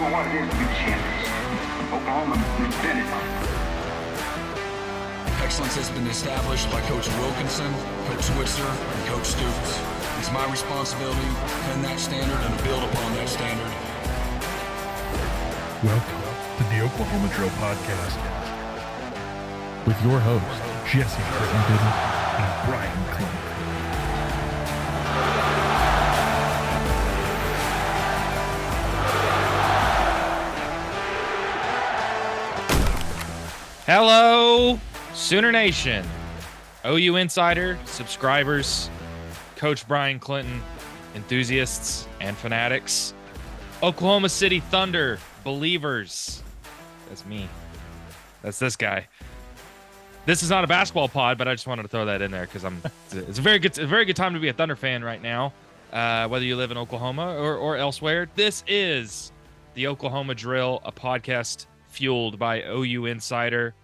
Oklahoma what it is to be champions. Oklahoma invented it. Excellence has been established by Coach Wilkinson, Coach Switzer, and Coach Stoops. It's my responsibility to pin that standard and to build upon that standard. Welcome to the Oklahoma Drill Podcast with your hosts, Jesse Crittenden and Brian Clinton. Hello, Sooner Nation, OU Insider, subscribers, Coach Brian Clinton, enthusiasts and fanatics, Oklahoma City Thunder believers. That's me. That's this guy. This is not a basketball pod, but I just wanted to throw that in there because I'm. It's a very good, a very good time to be a Thunder fan right now, uh, whether you live in Oklahoma or, or elsewhere. This is the Oklahoma Drill, a podcast fueled by OU Insider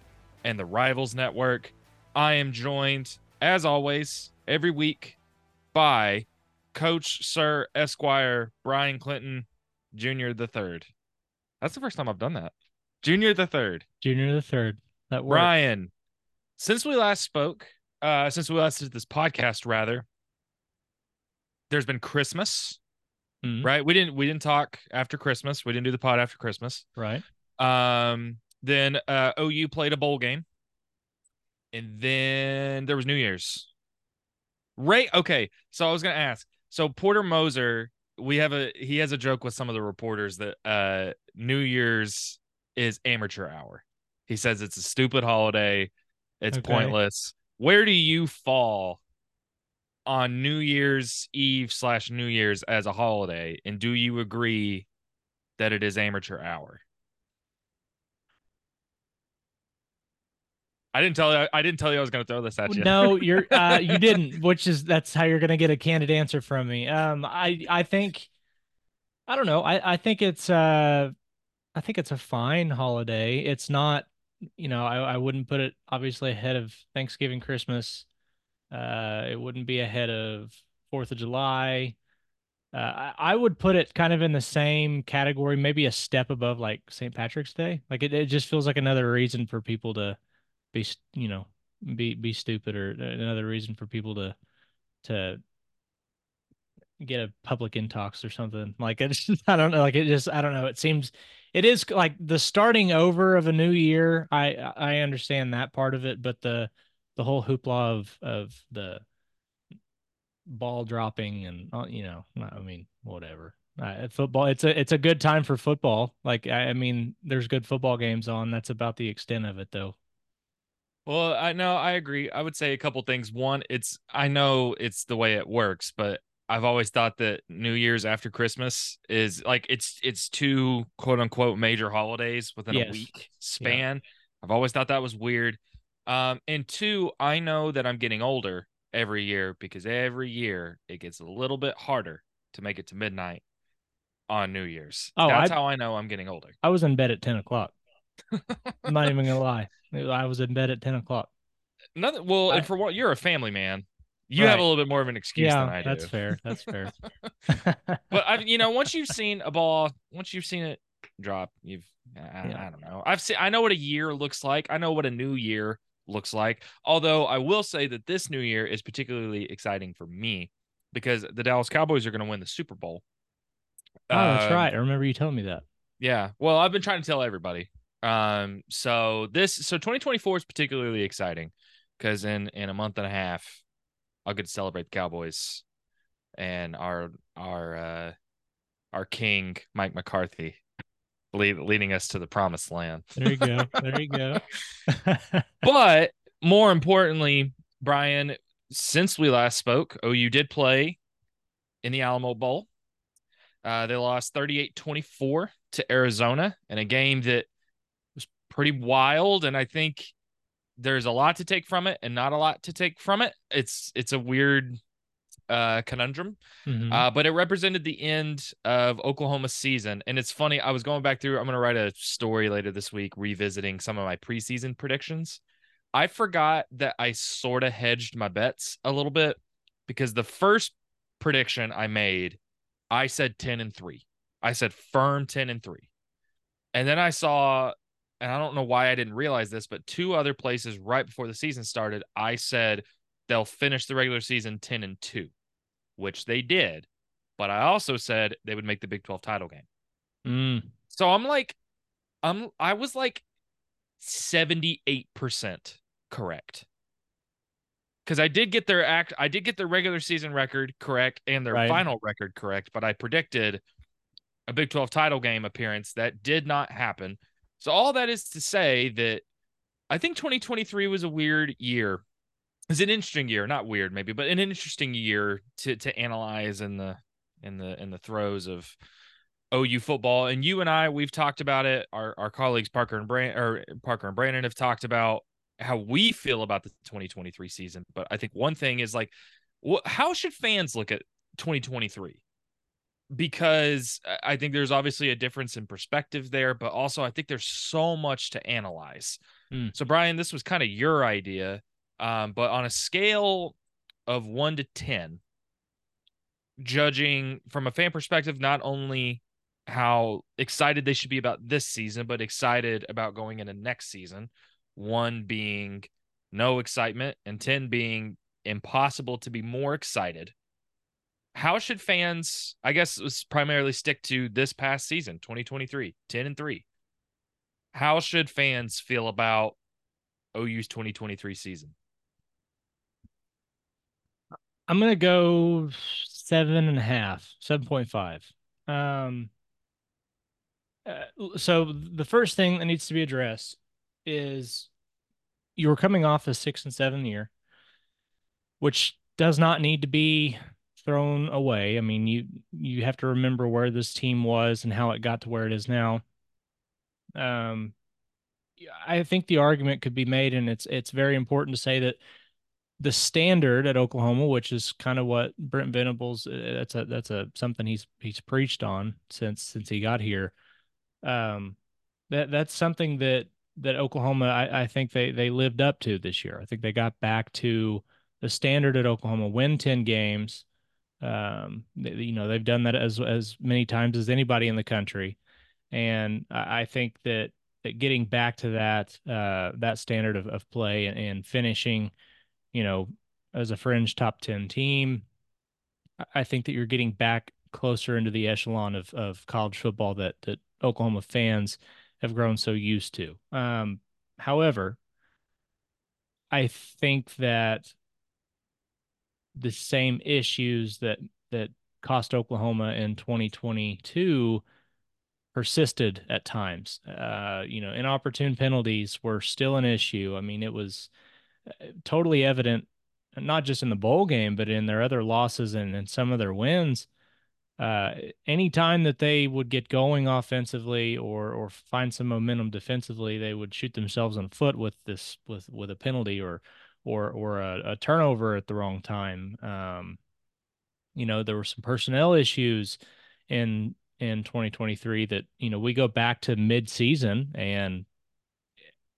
and the Rivals Network. I am joined, as always, every week by Coach Sir Esquire Brian Clinton Jr. the Third. That's the first time I've done that. Junior the Third. Junior the third. That works. Brian, since we last spoke, uh, since we last did this podcast, rather, there's been Christmas, Mhm. right? We didn't we didn't talk after Christmas. We didn't do the pod after Christmas. Right. Um, then uh, OU played a bowl game, and then there was New Year's. Ray, Okay. So I was gonna ask. So Porter Moser, we have a he has a joke with some of the reporters that uh New Year's is amateur hour. He says it's a stupid holiday. It's Okay. pointless. Where do you fall on New Year's Eve slash New Year's as a holiday? And do you agree that it is amateur hour? I didn't tell you. I didn't tell you I was going to throw this at you. No, you're uh you didn't, which is that's how you're gonna get a candid answer from me. Um I I think I don't know. I I think it's uh I think it's a fine holiday. It's not, you know, I, I wouldn't put it obviously ahead of Thanksgiving, Christmas. Uh it wouldn't be ahead of Fourth of July. Uh, I, I would put it kind of in the same category, maybe a step above like St. Patrick's Day. Like it, it just feels like another reason for people to be, you know, be be stupid, or another reason for people to to get a public intox or something. Like it's I don't know. Like it just I don't know. It seems it is like the starting over of a new year. I I understand that part of it, but the the whole hoopla of of the ball dropping and uh, you know i mean whatever uh, football it's a it's a good time for football like I, I mean there's good football games on that's about the extent of it though Well, I know I agree. I would say a couple things. One, it's I know it's the way it works, but I've always thought that New Year's after Christmas is like it's it's two quote unquote major holidays within Yes. a week span. I've always thought that was weird. Um, and two, I know that I'm getting older every year because every year it gets a little bit harder to make it to midnight on New Year's. Oh, That's I- how I know I'm getting older. i was in bed at 10 o'clock i'm not even gonna lie i was in bed at 10 o'clock Nothing. Well, I- and for what you're a family man, you have a little bit more of an excuse yeah than I do. that's fair that's fair but I, you know, once you've seen a ball, once you've seen it drop, you've I, I- Yeah. I don't know. I've seen. I know what a year looks like. I know what a new year looks like. Although I will say that this new year is particularly exciting for me because the Dallas Cowboys are going to win the Super Bowl. oh that's Um, right i remember you telling me that Yeah. Well, I've been trying to tell everybody. Um, so this so 2024 is particularly exciting because in in a month and a half, I'll get to celebrate the Cowboys and our our uh our king Mike McCarthy lead, leading us to the promised land. there you go there you go But more importantly, Brian, since we last spoke, OU did play in the Alamo Bowl. Uh, they lost 38 24 to Arizona in a game that pretty wild. And I think there's a lot to take from it and not a lot to take from it. It's it's a weird uh conundrum. Mhm. Uh, but it represented the end of Oklahoma's season. And it's funny, I was going back through, I'm going to write a story later this week revisiting some of my preseason predictions. I forgot that I sort of hedged my bets a little bit because the first prediction I made, I said 10 and 3. I said firm 10 and 3. And then I saw, and I don't know why I didn't realize this, but two other places right before the season started, I said they'll finish the regular season 10 and 2, which they did. But I also said they would make the Big 12 title game. Mm. So I'm like, I'm I was like 78% correct. Because I did get their act, I did get their regular season record correct and their Right. final record correct, but I predicted a Big 12 title game appearance that did not happen. So all that is to say that I think 2023 was a weird year. It's an interesting year, not weird maybe, but an interesting year to to analyze in the in the in the throes of OU football. And you and I, we've talked about it. Our our colleagues Parker and Brand or Parker and Brandon have talked about how we feel about the 2023 season. But I think one thing is like, wh- how should fans look at 2023? Because I- think there's obviously a difference in perspective there, but also I think there's so much to analyze. Hmm. So Brian, this was kind of your idea, um, but on a scale of one to ten, judging from a fan perspective, not only how excited they should be about this season, but excited about going into next season. One being no excitement, and 10 being impossible to be more excited. How should fans, I guess, let's primarily stick to this past season, 2023, 10 and 3? How should fans feel about OU's 2023 season? I'm gonna go seven and a half, seven point five. Um, uh, so the first thing that needs to be addressed is you were coming off a six and seven year, which does not need to be thrown away. I mean, you you have to remember where this team was and how it got to where it is now. Um, I think the argument could be made, and it's it's very important to say that the standard at Oklahoma, which is kind of what Brent Venables uh, that's a that's a something he's he's preached on since since he got here. Um, that that's something that that Oklahoma I, I think they they lived up to this year. I think they got back to the standard at Oklahoma, win ten games. Um, you know they've done that as as many times as anybody in the country, and I, I think that that getting back to that uh that standard of of play and, and finishing you know, as a fringe top 10 team, I think that you're getting back closer into the echelon of, of college football that, that Oklahoma fans have grown so used to. Um, however, I think that the same issues that, that cost Oklahoma in 2022 persisted at times. Uh, you know, inopportune penalties were still an issue. I mean, it was, totally evident, not just in the bowl game, but in their other losses and, and some of their wins. Uh, anytime that they would get going offensively or or find some momentum defensively, they would shoot themselves in the foot with this with with a penalty or or or a, a turnover at the wrong time. Um, you know, there were some personnel issues in in 2023 that you know we go back to mid season and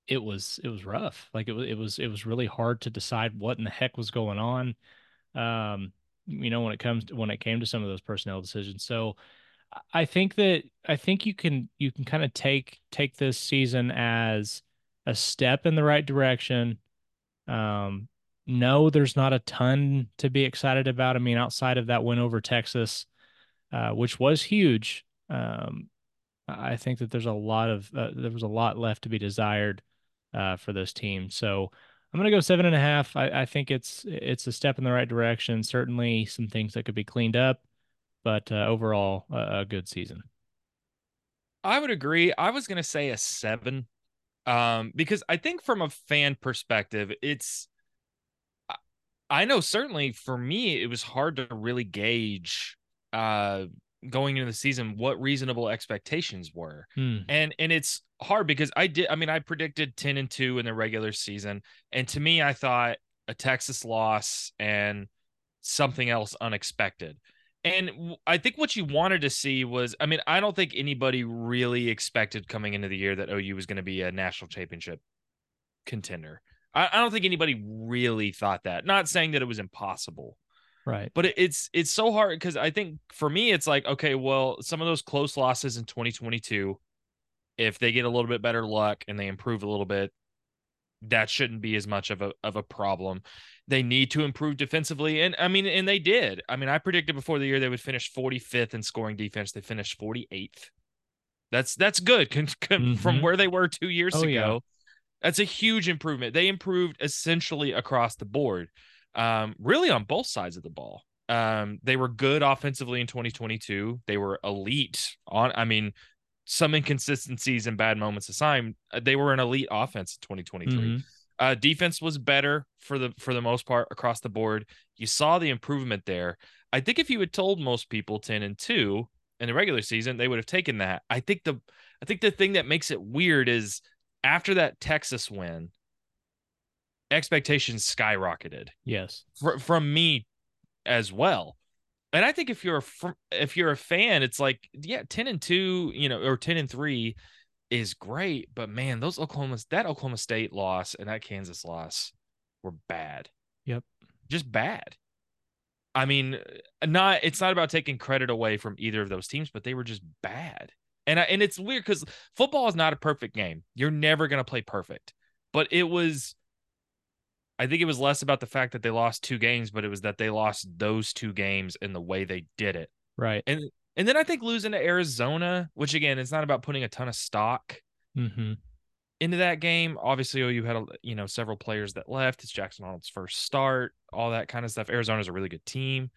it was it was rough. Like it was it was it was really hard to decide what in the heck was going on. Um, you know, when it comes to when it came to some of those personnel decisions. So I think that I think you can you can kind of take take this season as a step in the right direction. Um, no, there's not a ton to be excited about. I mean, outside of that win over Texas, uh, which was huge. Um, I think that there's a lot of uh, there was a lot left to be desired uh, for this team. So I'm gonna go seven and a half. I, I think it's it's a step in the right direction. Certainly some things that could be cleaned up, but uh, overall a, a good season. I would agree. I was going to say a seven um, because I think from a fan perspective, it's, I- know certainly for me, it was hard to really gauge uh, going into the season what reasonable expectations were. Hmm. And and it's hard because I did I mean I predicted 10 and 2 in the regular season and to me I thought a Texas loss and something else unexpected. And I think what you wanted to see was I mean I don't think anybody really expected coming into the year that OU was going to be a national championship contender. I, I don't think anybody really thought that. Not saying that it was impossible Right. but it, it's it's so hard because I think for me it's like okay, well, some of those close losses in 2022, if they get a little bit better luck and they improve a little bit, that shouldn't be as much of a of a problem. They need to improve defensively, and I mean, and they did. I mean, I predicted before the year they would finish 45th in scoring defense. They finished 48th. That's that's good con- con- Mm-hmm. from where they were two years Oh, ago. yeah. That's a huge improvement. They improved essentially across the board, um, really on both sides of the ball. Um, they were good offensively in 2022. They were elite on. I mean, some inconsistencies and bad moments aside, uh, they were an elite offense in 2023. Mhm. Uh, defense was better for the for the most part across the board. You saw the improvement there. I think if you had told most people 10 and 2 in the regular season, they would have taken that. I think the I think the thing that makes it weird is after that Texas win, expectations skyrocketed Yes. fr- from me as well. And I think if you're a fr- if you're a fan, it's like yeah, ten and two, you know, or ten and three is great, but man, those Oklahoma that Oklahoma State loss and that Kansas loss were bad. Yep. just bad. I mean, uh, not it's not about taking credit away from either of those teams, but they were just bad. And I, and it's weird because football is not a perfect game. You're never gonna play perfect, but it was I think it was less about the fact that they lost two games, but it was that they lost those two games in the way they did it. Right. And and then I think losing to Arizona, which again, it's not about putting a ton of stock Mm-hmm. into that game. Obviously, OU had a, you know several players that left. It's Jackson Arnold's first start, all that kind of stuff. Arizona's a really good team,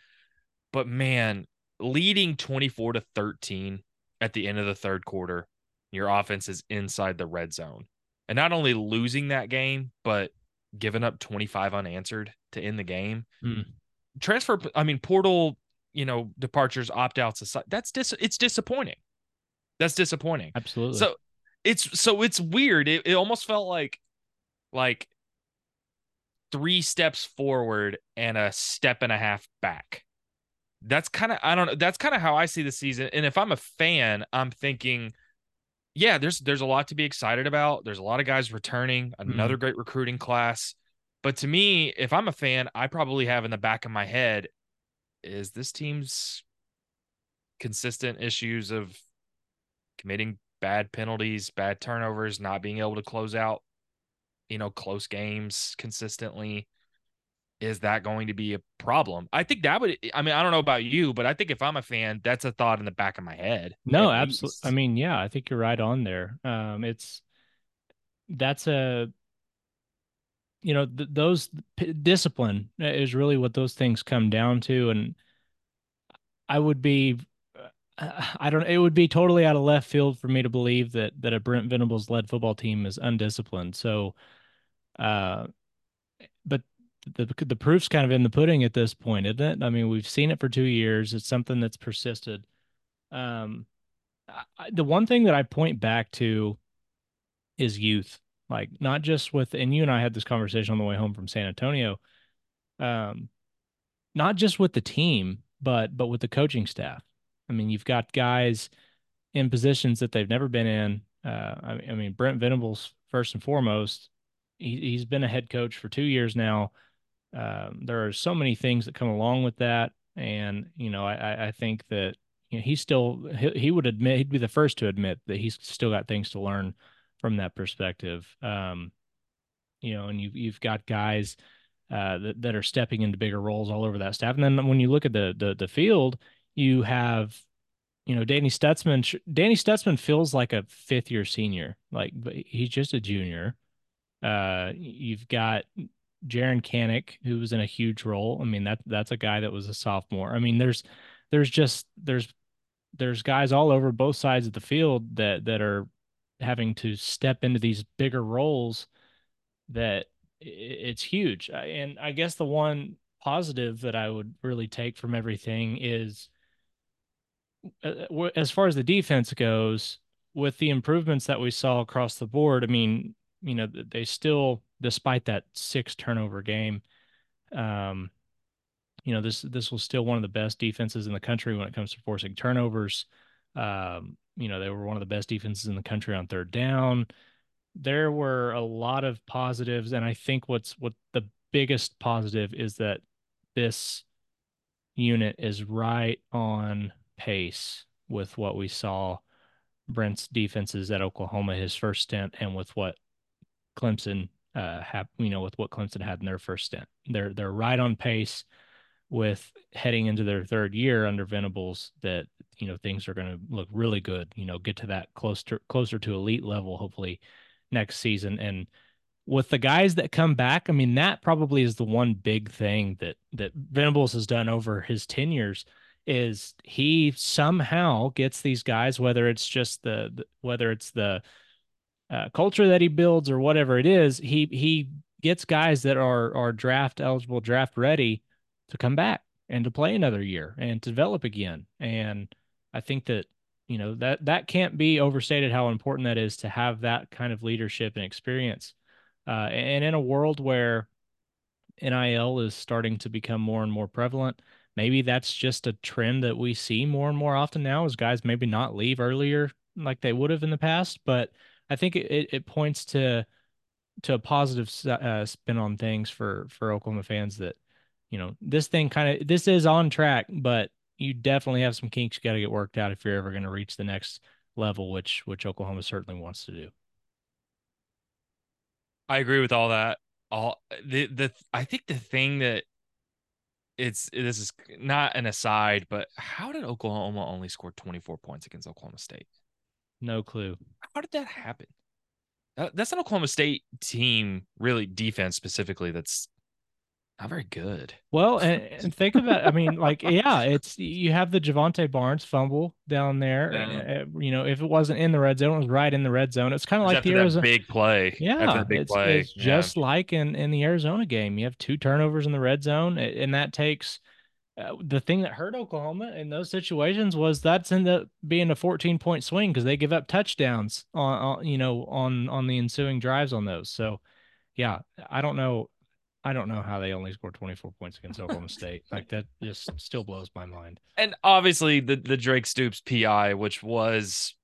but man, leading twenty four to thirteen at the end of the third quarter, your offense is inside the red zone, and not only losing that game, but giving up twenty five unanswered to end the game. Mm. Transfer, I mean, portal, you know, departures, opt outs aside, that's dis- it's disappointing. That's disappointing. Absolutely. So it's so it's weird. It, it almost felt like like three steps forward and a step and a half back. That's kind of I don't know. That's kind of how I see the season. And if I'm a fan, I'm thinking, yeah, there's there's a lot to be excited about. There's a lot of guys returning, another mm-hmm. great recruiting class. But to me, if I'm a fan, I probably have in the back of my head, is this team's consistent issues of committing bad penalties, bad turnovers, not being able to close out, you know, close games consistently. Is that going to be a problem? I think that would, I mean, I don't know about you, but I think if I'm a fan, that's a thought in the back of my head. No, absolutely. I mean, yeah, I think you're right on there. Um, it's that's a you know th- those p- discipline is really what those things come down to, and I would be, I don't. It would be totally out of left field for me to believe that that a Brent Venables led football team is undisciplined. So, uh, but the the proof's kind of in the pudding at this point, isn't it? I mean, we've seen it for two years. It's something that's persisted. Um, I, the one thing that I point back to is youth, like not just with, and you and I had this conversation on the way home from San Antonio, um, not just with the team, but but with the coaching staff. I mean, you've got guys in positions that they've never been in. Uh, I, I mean, Brent Venables first and foremost, he, he's been a head coach for two years now. Um, there are so many things that come along with that, and you know, I, I- think that you know, he still he, he would admit he'd be the first to admit that he's still got things to learn from that perspective. Um, you know, and you've you've got guys uh, that that are stepping into bigger roles all over that staff, and then when you look at the the the field, you have you know Danny Stutsman. Danny Stutsman feels like a fifth year senior, like but he's just a junior. Uh, you've got Jaren Kanak, who was in a huge role. I mean that that's a guy that was a sophomore. I mean there's there's just there's there's guys all over both sides of the field that that are having to step into these bigger roles that it's huge. And I guess the one positive that I would really take from everything is uh, as far as the defense goes, with the improvements that we saw across the board, I mean, you know, they still, despite that six turnover game, um, you know, this this was still one of the best defenses in the country when it comes to forcing turnovers. Um, you know, they were one of the best defenses in the country on third down. There were a lot of positives, and I think what's what the biggest positive is that this unit is right on pace with what we saw Brent's defenses at Oklahoma his first stint and with what Clemson uh have you know with what Clemson had in their first stint. They're they're right on pace with heading into their third year under Venables that you know things are going to look really good. You know, get to that closer closer to elite level hopefully next season. And with the guys that come back, I mean that probably is the one big thing that that Venables has done over his tenures is he somehow gets these guys whether it's just the, the whether it's the uh, culture that he builds or whatever it is he he gets guys that are are draft eligible draft ready to come back and to play another year and to develop again. And I think that you know that that can't be overstated how important that is to have that kind of leadership and experience. Uh, and in a world where NIL is starting to become more and more prevalent, maybe that's just a trend that we see more and more often now as guys maybe not leave earlier like they would have in the past. But I think it, it points to to a positive uh, spin on things for for Oklahoma fans that you know, this thing kind of this is on track, but you definitely have some kinks you got to get worked out if you're ever going to reach the next level, which which Oklahoma certainly wants to do. I agree with all that. All the the I think the thing that it's this is not an aside, but how did Oklahoma only score 24 points against Oklahoma State? No clue. How did that happen? That's an Oklahoma State team, really defense specifically, that's not very good. Well, and, and think about, I mean, like, yeah, it's you have the Jovantae Barnes fumble down there. Yeah. Uh, you know, if it wasn't in the red zone, it was right in the red zone. It's kind of like the Arizona big play. Yeah, big it's, play. it's yeah. just like in in the Arizona game. You have two turnovers in the red zone, and that takes. Uh, the thing that hurt Oklahoma in those situations was that's ended up being a 14 point swing because they give up touchdowns on, on you know on on the ensuing drives on those. So yeah, I don't know. I don't know how they only scored 24 points against Oklahoma State. Like that just still blows my mind. And obviously the the Drake Stoops PI, which was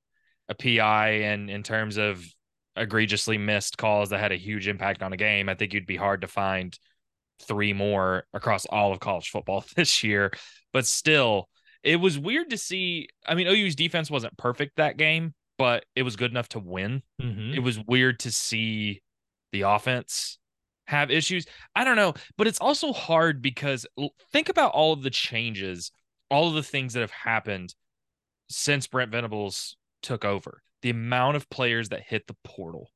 a PI and in terms of egregiously missed calls that had a huge impact on a game, I think you'd be hard to find three more across all of college football this year. But still, it was weird to see. I mean, OU's defense wasn't perfect that game, but it was good enough to win. Mm-hmm. It was weird to see the offense have issues. I don't know, but it's also hard because think about all of the changes, all of the things that have happened since Brent Venables took over. The amount of players that hit the portal,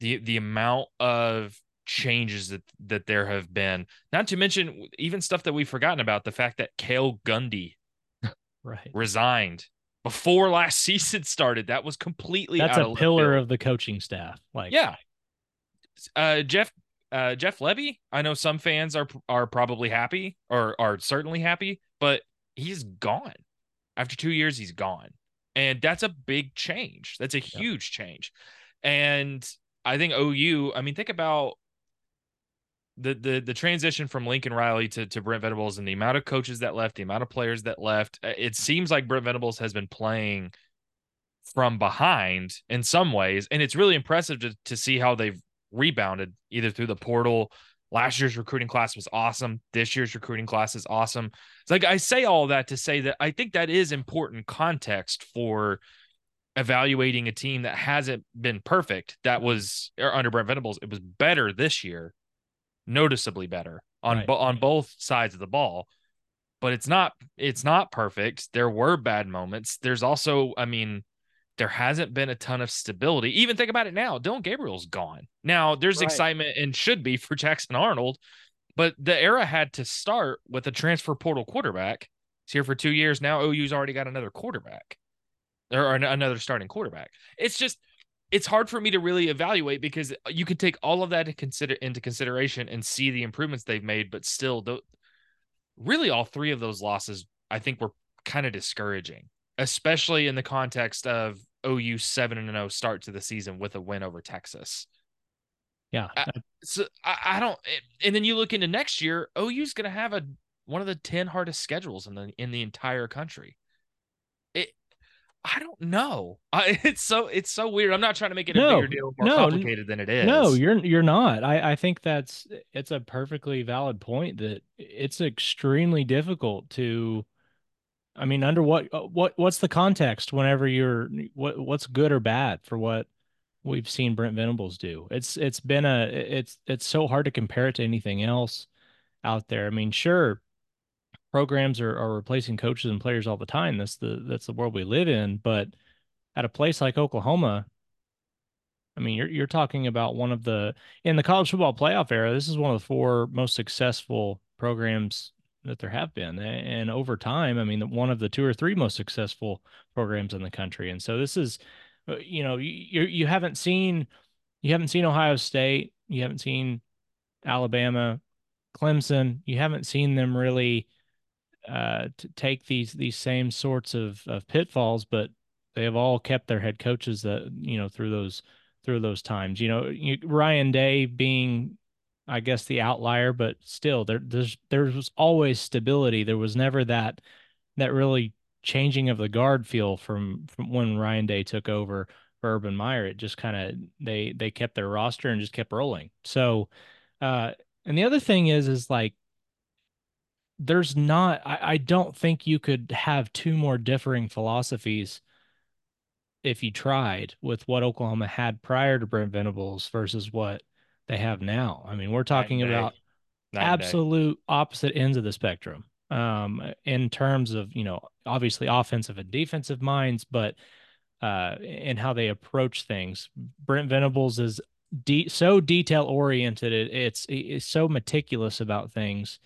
the the amount of changes that that there have been. Not to mention even stuff that we've forgotten about. The fact that Cale Gundy right resigned before last season started. That was completely that's a pillar of the coaching staff. Like yeah, uh, Jeff uh, Jeff Lebby, I know some fans are are probably happy or are certainly happy, but he's gone. After two years, he's gone, and that's a big change. That's a huge yeah. change, and I think OU. I mean, think about the the the transition from Lincoln Riley to to Brent Venables and the amount of coaches that left, the amount of players that left. Uh, it seems like Brent Venables has been playing from behind in some ways, and it's really impressive to to see how they've rebounded either through the portal. Last year's recruiting class was awesome. This year's recruiting class is awesome. It's like I say all that to say that I think that is important context for evaluating a team that hasn't been perfect. That was under Brent Venables. It was better this year, noticeably better on right. bo- on both sides of the ball. But it's not it's not perfect. There were bad moments. There's also, I mean, there hasn't been a ton of stability. Even think about it now. Dillon Gabriel's gone. Now there's right. excitement and should be for Jackson Arnold, but the era had to start with a transfer portal quarterback. He's here for two years now. OU's already got another quarterback or another starting quarterback. It's just it's hard for me to really evaluate because you can take all of that to consider into consideration and see the improvements they've made, but still, the, really all three of those losses I think were kind of discouraging especially in the context of OU 7 and 0 start to the season with a win over Texas. Yeah. I, so I, I, don't eh, and then you look into next year, OU's going to have a one of the 10 hardest schedules in the in the entire country. It I don't know. I, it's so it's so weird. I'm not trying to make it no, a bigger deal, more no, complicated than it is. No, you're you're not. I I think that's it's a perfectly valid point that it's extremely difficult to I mean, under what uh, what what's the context whenever you're what what's good or bad for what we've seen Brent Venables do? It's it's been a it's it's so hard to compare it to anything else out there. I mean, sure, programs are, are replacing coaches and players all the time. That's the that's the world we live in. But at a place like Oklahoma, I mean, you're you're talking about one of the in the college football playoff era. This is one of the four most successful programs that there have been, and over time, I mean, one of the two or three most successful programs in the country. And so this is, uh, you know, you you haven't seen you haven't seen Ohio State, you haven't seen Alabama, Clemson, you haven't seen them really uh, to take these these same sorts of, of pitfalls, but they have all kept their head coaches that you know through those through those times. You know, you, Ryan Day being, I guess, the outlier, but still, there there's there was always stability. There was never that that really changing of the guard feel from from when Ryan Day took over for Urban Meyer. It just kind of they they kept their roster and just kept rolling. So, uh, and the other thing is is like there's not I, I don't think you could have two more differing philosophies if you tried with what Oklahoma had prior to Brent Venables versus what they have now. I mean, we're talking about absolute opposite ends of the spectrum um, in terms of, you know, obviously offensive and defensive minds, but uh, in how they approach things. Brent Venables is de- so detail oriented. It, it's, it's so meticulous about things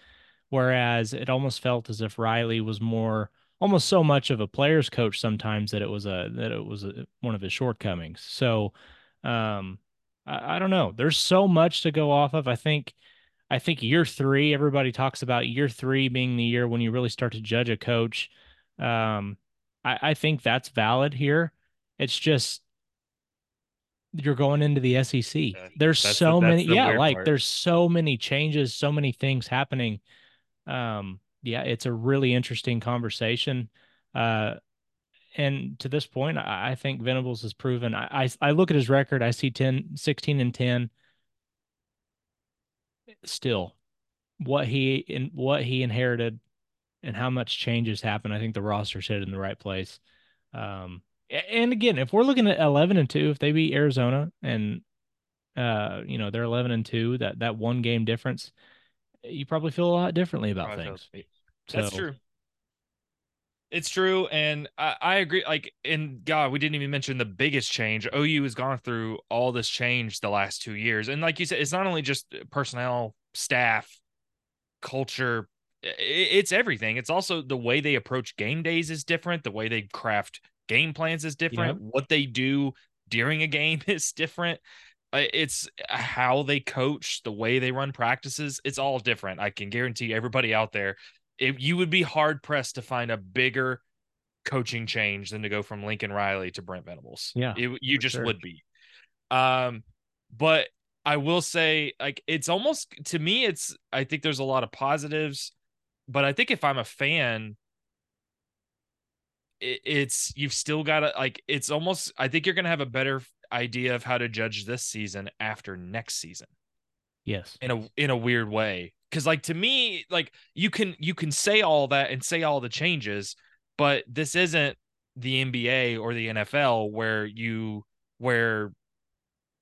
whereas it almost felt as if Riley was more almost so much of a player's coach sometimes that it was a that it was a, one of his shortcomings. So um I, I don't know. There's so much to go off of. I think I think year three, everybody talks about year three being the year when you really start to judge a coach. Um I, I think that's valid here. It's just you're going into the SEC. Yeah, there's so the, many, yeah, like part. there's so many changes, so many things happening um, yeah, it's a really interesting conversation. Uh, and to this point, I, I think Venables has proven. I, I, I look at his record. I see 10, 16 and ten. Still, what he in what he inherited, and how much changes happened. I think the roster's headed in the right place. Um, and again, if we're looking at eleven and two, if they beat Arizona and uh, you know, they're eleven and two, that that one game difference you probably feel a lot differently about probably things. That's so. true. It's true, and I, I, agree. Like, and God, we didn't even mention the biggest change. OU has gone through all this change the last two years, and like you said, it's not only just uh, personnel, staff, culture. It's everything. It's also the way they approach game days is different. The way they craft game plans is different. Yep. What they do during a game is different uh, it's uh, how they coach, the way they run practices. It's all different. I can guarantee everybody out there, if you would be hard pressed to find a bigger coaching change than to go from Lincoln Riley to Brent Venables. Yeah, it, you just sure. would be. Um, but I will say, like, it's almost to me, it's. I think there's a lot of positives, but I think if I'm a fan, it, it's you've still got to like. It's almost. I think you're gonna have a better idea of how to judge this season after next season. Yes. In a in a weird way. Cause like to me, like you can you can say all that and say all the changes, but this isn't the NBA or the NFL where you where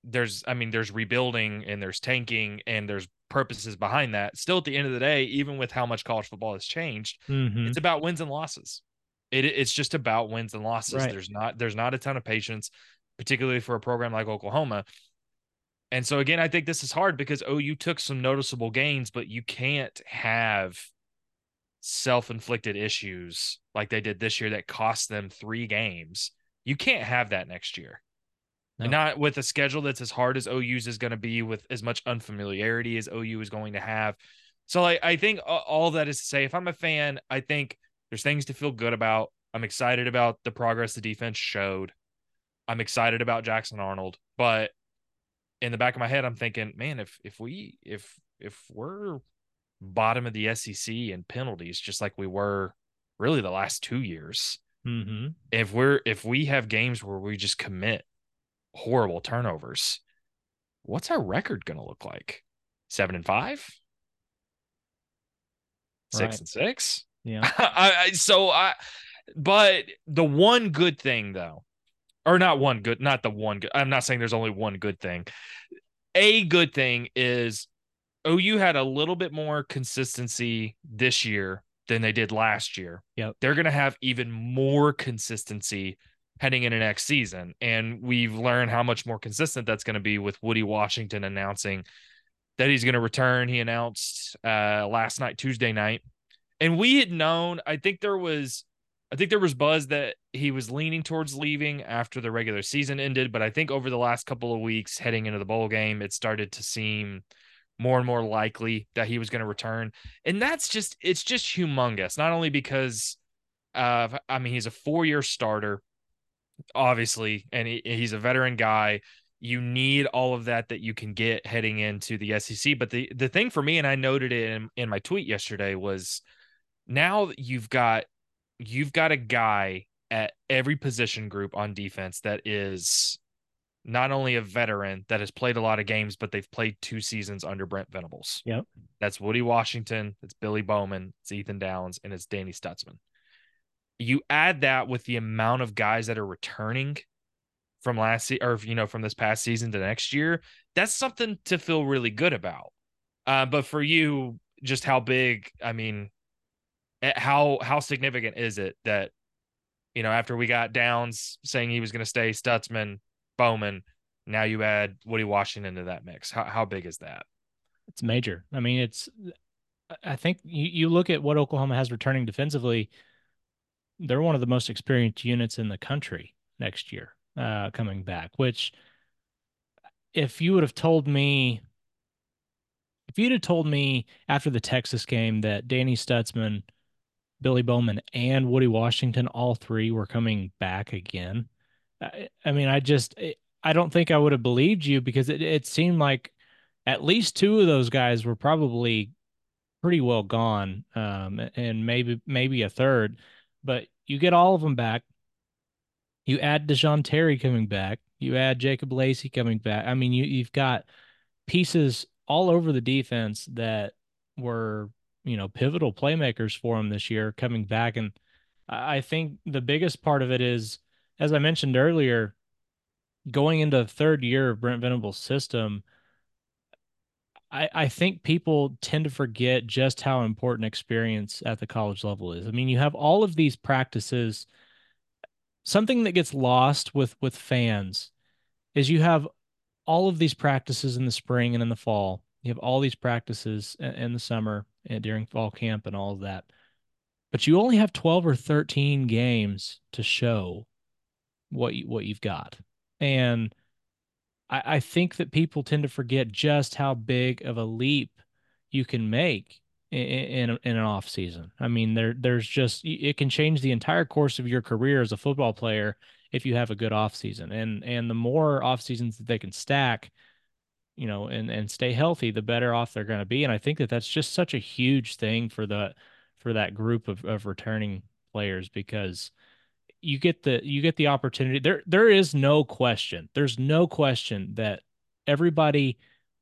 there's I mean there's rebuilding and there's tanking and there's purposes behind that. Still at the end of the day, even with how much college football has changed, mm-hmm. it's about wins and losses. It, it's just about wins and losses. Right. There's not there's not a ton of patience particularly for a program like Oklahoma. And so again, I think this is hard because oh, you took some noticeable gains, but you can't have self-inflicted issues like they did this year that cost them three games. You can't have that next year. No. And not with a schedule that's as hard as OU's is going to be with as much unfamiliarity as OU is going to have. So like I think all that is to say, if I'm a fan, I think there's things to feel good about. I'm excited about the progress the defense showed. I'm excited about Jackson Arnold, but in the back of my head, I'm thinking, man, if if we if if we're bottom of the SEC in penalties, just like we were really the last two years, mm-hmm. if we're if we have games where we just commit horrible turnovers, what's our record going to look like? Seven and five, six right. and six. Yeah. I, I, so I, but the one good thing though, or not one good, not the one good. I'm not saying there's only one good thing. A good thing is OU had a little bit more consistency this year than they did last year. Yep. They're going to have even more consistency heading into next season. And we've learned how much more consistent that's going to be with Woodi Washington announcing that he's going to return. He announced uh, last night, Tuesday night. And we had known, I think there was I think there was buzz that he was leaning towards leaving after the regular season ended, but I think over the last couple of weeks heading into the bowl game, it started to seem more and more likely that he was going to return. And that's just it's just humongous. Not only because uh I mean he's a four-year starter, obviously, and he, he's a veteran guy. You need all of that that you can get heading into the SEC. But the the thing for me, and I noted it in, in my tweet yesterday, was now you've got you've got a guy at every position group on defense that is not only a veteran that has played a lot of games, but they've played two seasons under Brent Venables. Yep. That's Woodi Washington, it's Billy Bowman, it's Ethan Downs, and it's Danny Stutsman. You add that with the amount of guys that are returning from last se- or you know from this past season to next year, that's something to feel really good about. Uh, but for you, just how big? I mean, how how significant is it that you know after we got Downs saying he was going to stay, Stutsman, Bowman. Now you add Woodi Washington into that mix. How how big is that? It's major. I mean, it's. I think you, you look at what Oklahoma has returning defensively. They're one of the most experienced units in the country next year, uh, coming back. Which, if you would have told me, if you'd have told me after the Texas game that Danny Stutsman, Billy Bowman, and Woodi Washington, all three were coming back again, I, I mean, I just, I don't think I would have believed you because it, it seemed like at least two of those guys were probably pretty well gone, um, and maybe maybe a third. But you get all of them back. You add Dejon Terry coming back. You add Jacob Lacey coming back. I mean, you you've got pieces all over the defense that were you know pivotal playmakers for him this year coming back, and I think the biggest part of it is as I mentioned earlier, going into the third year of Brent Venables' system, I, I think people tend to forget just how important experience at the college level is. I mean, you have all of these practices. Something that gets lost with with fans is you have all of these practices in the spring and in the fall. You have all these practices in the summer during fall camp and all of that. But you only have 12 or 13 games to show what you, what you've got. And I, I think that people tend to forget just how big of a leap you can make in in, in an off season. I mean, there there's just it can change the entire course of your career as a football player if you have a good off season. And and the more off seasons that they can stack, you know, and and stay healthy, the better off they're going to be. And I think that that's just such a huge thing for the for that group of of returning players because you get the you get the opportunity. There there is no question. There's no question that everybody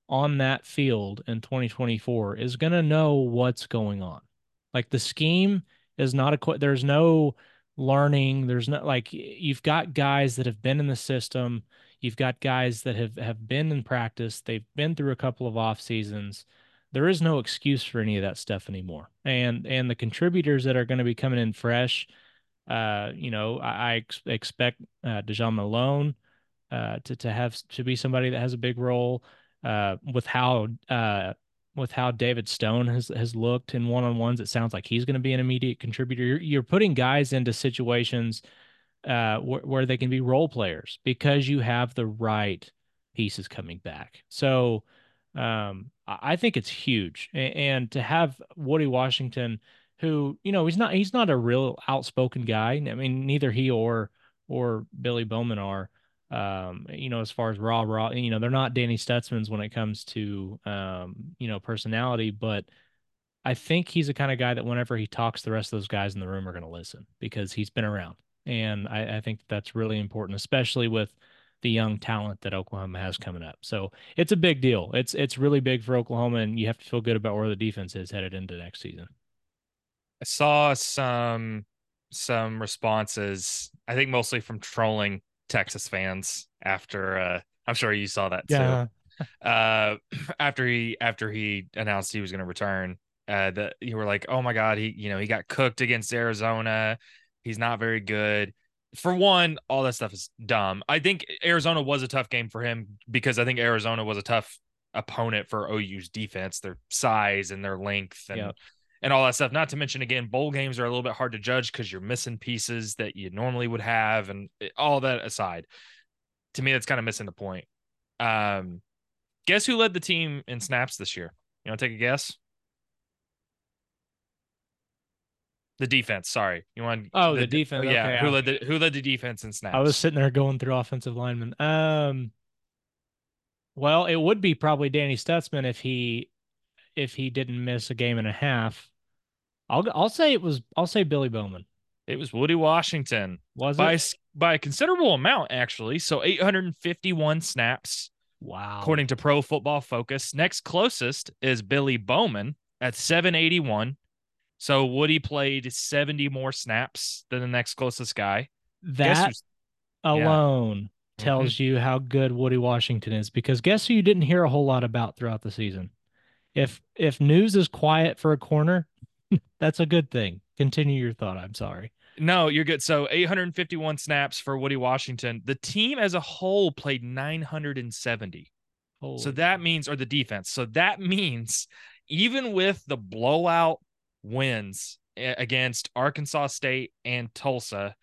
on that field in 2024 is going to know what's going on. Like the scheme is not a there's no learning, there's not like you've got guys that have been in the system, you've got guys that have have been in practice, they've been through a couple of off seasons. There is no excuse for any of that stuff anymore. And and the contributors that are going to be coming in fresh uh, you know, I, I ex- expect uh, Dejan Malone uh, to to have to be somebody that has a big role. Uh, with how uh, with how David Stone has has looked in one on ones, it sounds like he's going to be an immediate contributor. You're, you're putting guys into situations uh, wh- where they can be role players because you have the right pieces coming back. So um, I think it's huge, and, and to have Woodi Washington who you know he's not he's not a real outspoken guy. I mean, neither he or or Billy Bowman are. Um, you know, as far as raw raw, you know, they're not Danny Stutsman's when it comes to um, you know, personality, but I think he's the kind of guy that whenever he talks, the rest of those guys in the room are going to listen because he's been around, and I, I think that's really important, especially with the young talent that Oklahoma has coming up. So it's a big deal. It's it's really big for Oklahoma, and you have to feel good about where the defense is headed into next season. I saw some some responses. I think mostly from trolling Texas fans after. Uh, I'm sure you saw that too. Uh, after he after he announced he was going to return, uh, that you were like, oh my god, he you know he got cooked against Arizona. He's not very good. For one, all that stuff is dumb. I think Arizona was a tough game for him because I think Arizona was a tough opponent for OU's defense, their size and their length and Yep. and all that stuff. Not to mention, again, bowl games are a little bit hard to judge because you're missing pieces that you normally would have, and all that aside, to me, that's kind of missing the point. Um, guess who led the team in snaps this year? You want to take a guess? The defense. Sorry, you want? Oh, the defense, Yeah, okay, who led the who led the defense in snaps? I was sitting there going through offensive linemen. Um, well, it would be probably Danny Stutsman if he if he didn't miss a game and a half. I'll I'll say it was I'll say Billy Bowman. It was Woodi Washington Was by it? by a considerable amount actually. So 851 snaps. Wow. according to Pro Football Focus. Next closest is Billy Bowman at 781. So Woodi played 70 more snaps than the next closest guy. That who's- yeah. alone mm-hmm. tells you how good Woodi Washington is because guess who you didn't hear a whole lot about throughout the season? If if news is quiet for a corner, that's a good thing. Continue your thought. I'm sorry. No, you're good. So 851 snaps for Woodi Washington. The team as a whole played 970. So Holy that means, or the defense. So that means, even with the blowout wins against Arkansas State and Tulsa,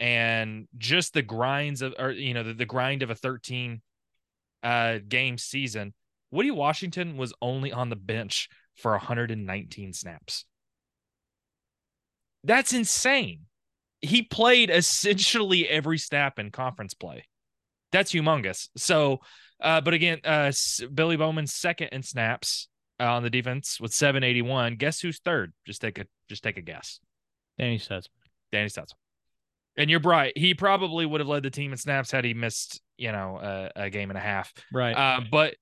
and just the grinds of, or you know, the, the grind of a 13 uh, game season, Woodi Washington was only on the bench for 119 snaps. That's insane. He played essentially every snap in conference play. That's humongous. So, uh, but again, uh, Billy Bowman's second in snaps on the defense with 781. Guess who's third? Just take a just take a guess. Danny says. Danny Stutsman. And you're right. He probably would have led the team in snaps had he missed, you know, a, a game and a half. Right. Uh, but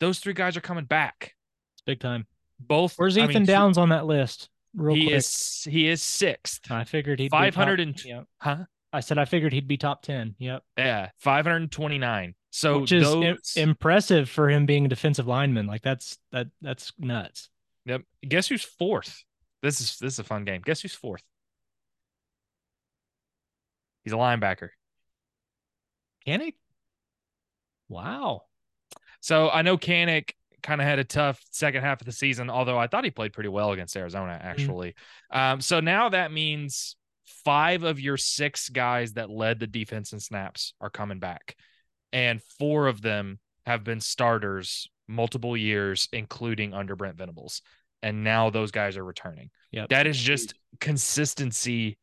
those three guys are coming back. it's big time. Both. Where's I Ethan mean, he- Downs on that list? Real He quick. is he is sixth. I figured he'd Five be hundred top, and Yep. huh? I said I figured he'd be top ten. Yep. Yeah, five hundred twenty nine. So Which is im- those. impressive for him being a defensive lineman. Like that's that that's nuts. Yep. Guess who's fourth? This is this is a fun game. Guess who's fourth? He's a linebacker. Can he? Wow. So I know Kanak kind of had a tough second half of the season, although I thought he played pretty well against Arizona, actually. Um, so now that means five of your six guys that led the defense in snaps are coming back, and four of them have been starters multiple years, including under Brent Venables. And now those guys are returning. Yep. That is just consistency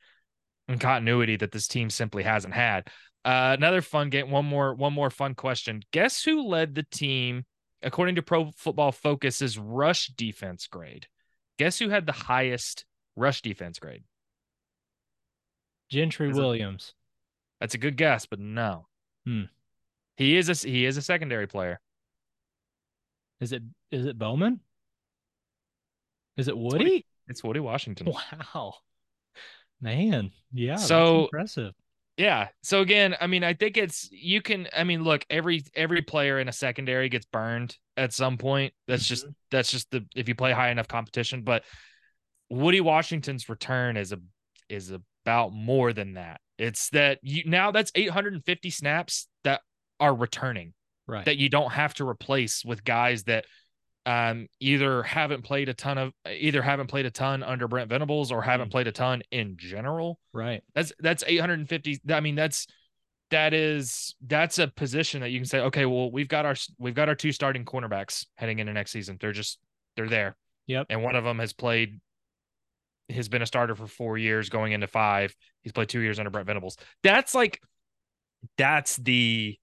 and continuity that this team simply hasn't had. Uh, another fun game. One more. One more fun question. Guess who led the team according to Pro Football Focus's rush defense grade? Guess who had the highest rush defense grade? Gentry it- Williams. That's a good guess, but no. Hmm. He is a he is a secondary player. Is it is it Bowman? Is it Woodi? It's Woodi Washington. Wow. Man, yeah. So- impressive. Yeah. So again, I mean, I think it's you can. I mean, look, every every player in a secondary gets burned at some point. That's just mm-hmm. that's just the if you play high enough competition. But Woodi Washington's return is a is about more than that. It's that you now that's 850 snaps that are returning Right. that you don't have to replace with guys that um either haven't played a ton of either haven't played a ton under Brent Venables or haven't Mm. played a ton in general. right. That's that's 850. I mean, that's that is that's a position that you can say, okay, well, we've got our we've got our two starting cornerbacks heading into next season. They're just they're there. Yep. And one of them has played has been a starter for four years, going into five. He's played two years under Brent Venables. That's like that's the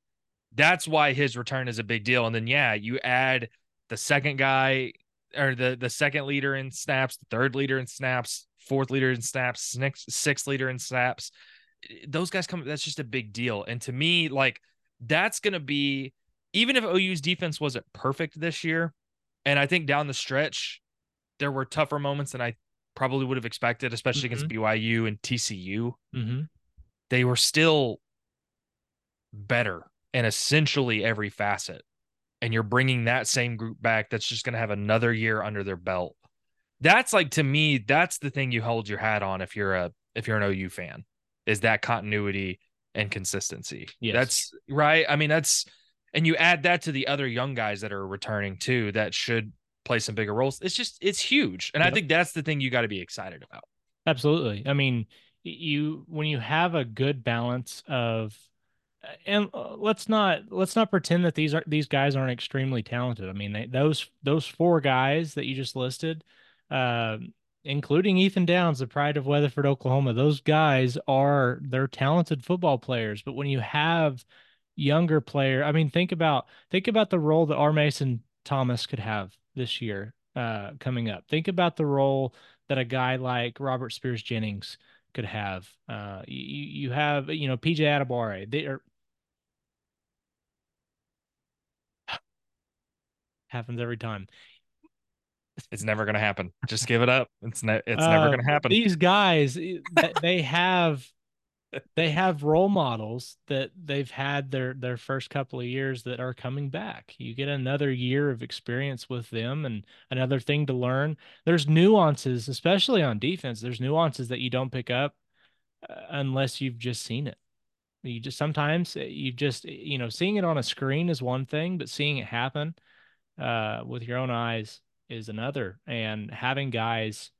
that's why his return is a big deal. And then yeah, you add the second guy or the the second leader in snaps, the third leader in snaps, fourth leader in snaps, sixth sixth leader in snaps. Those guys come. That's just a big deal. And to me, like that's gonna be even if OU's defense wasn't perfect this year, and I think down the stretch there were tougher moments than I probably would have expected, especially against BYU and TCU. Mm-hmm. They were still better in essentially every facet. And you're bringing that same group back that's just going to have another year under their belt. That's like to me, that's the thing you hold your hat on if you're a if you're an OU fan, is that continuity and consistency. Yes. That's right. I mean, that's and you add that to the other young guys that are returning too that should play some bigger roles. It's just it's huge. And I think that's the thing you got to be excited about. Absolutely. I mean, you when you have a good balance of and uh, let's not let's not pretend that these are these guys aren't extremely talented. I mean, they, those those four guys that you just listed, uh, including Ethan Downs, the pride of Weatherford, Oklahoma, those guys are they're talented football players. But when you have younger player, I mean, think about think about the role that R. Mason Thomas could have this year uh, coming up. Think about the role that a guy like Robert Spears Jennings could have. Uh, you you have you know PJ Adebawore. They are happens every time. It's never going to happen. Just give it up. It's ne- it's never Uh, going to happen. These guys, eh, they have they have role models that they've had their their first couple of years that are coming back. You get another year of experience with them and another thing to learn. There's nuances, especially on defense. There's nuances that you don't pick up uh, unless you've just seen it. You just sometimes eh, you just eh, you know seeing it on a screen is one thing, but seeing it happen uh, with your own eyes is another. And having guys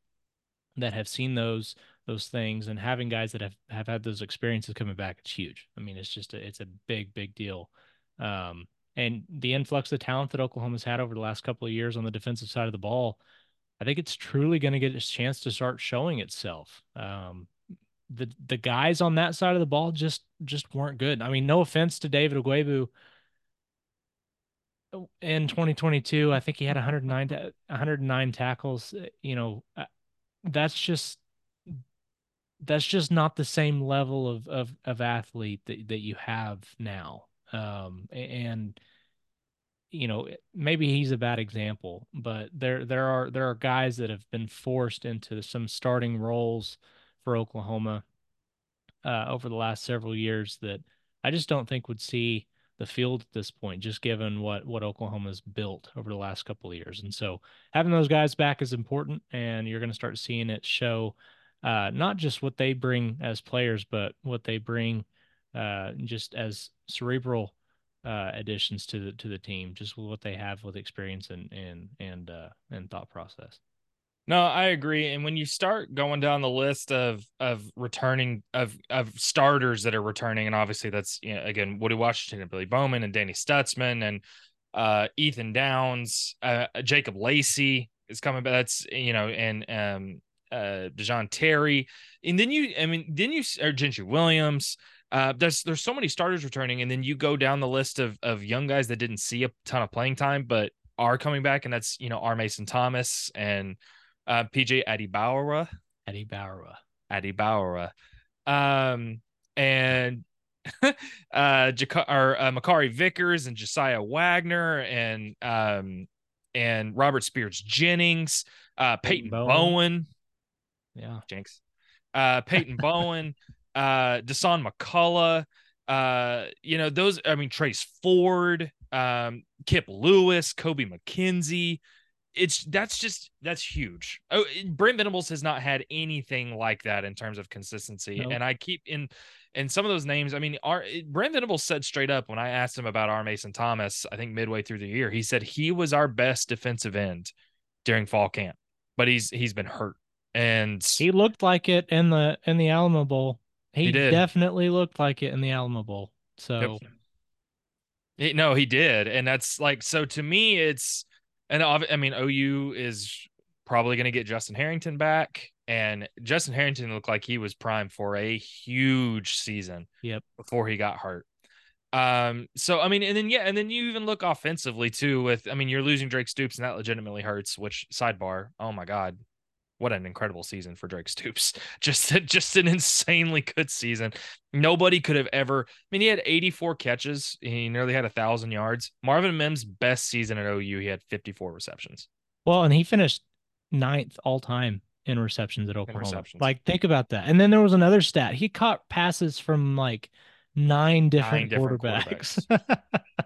that have seen those those things and having guys that have, have had those experiences coming back, it's huge. I mean, it's just a, it's a big, big deal. Um, and the influx of talent that Oklahoma's had over the last couple of years on the defensive side of the ball, I think it's truly going to get its chance to start showing itself. Um, the the guys on that side of the ball just just weren't good. I mean, no offense to David Ugwoegbu. In 2022, I think he had 109 ta- 109 tackles. Uh, You know, uh, that's just that's just not the same level of of of athlete that that you have now. Um, and you know, maybe he's a bad example, but there there are there are guys that have been forced into some starting roles for Oklahoma uh, over the last several years that I just don't think would see the field at this point, just given what what Oklahoma's built over the last couple of years. And so having those guys back is important, and you're going to start seeing it show uh, not just what they bring as players, but what they bring uh, just as cerebral uh, additions to the to the team, just what they have with experience and and and uh, and thought process. No, I agree. And when you start going down the list of of returning of of starters that are returning, and obviously that's you know, again Woodi Washington and Billy Bowman and Danny Stutsman and uh, Ethan Downs, uh, Jacob Lacey is coming back. That's you know, and um, uh, Dejon Terry, and then you, I mean, then you or Gentry Williams. Uh, there's there's so many starters returning, and then you go down the list of of young guys that didn't see a ton of playing time, but are coming back, and that's you know R. Mason Thomas and uh, PJ Adebawore, Bauer. Adebawore, um, and uh, Jaka- or uh, Makari Vickers and Josiah Wagner and um, and Robert Spears Jennings, uh, Peyton Bowen. Bowen, Yeah. Jinx, uh, Peyton Bowen, uh, Dasan McCullough, uh, you know those. I mean Trace Ford, um, Kip Lewis, Kobie McKinzie it's that's just that's huge. Oh, Brent Venables has not had anything like that in terms of consistency, No. and I keep in and some of those names. I mean, our Brent Venables said straight up when I asked him about R. Mason Thomas, I think midway through the year, he said he was our best defensive end during fall camp, but he's he's been hurt, and He looked like it in the in the Alamo Bowl. He, He definitely looked like it in the Alamo Bowl. So He- no, he did, and that's like so to me. It's and I mean OU is probably going to get Justin Harrington back, and Justin Harrington looked like he was primed for a huge season. Yep. Before he got hurt. Um. So I mean, and then yeah, and then you even look offensively too. With I mean, you're losing Drake Stoops, and that legitimately hurts. Which sidebar? Oh my god. What an incredible season for Drake Stoops. Just just an insanely good season. Nobody could have ever. I mean, he had 84 catches. He nearly had a thousand yards. Marvin Mims' best season at OU. He had 54 receptions. well, and he finished ninth all time in receptions at Oklahoma. receptions. Like think about that. And then there was another stat. He caught passes from like nine different, different quarterbacks.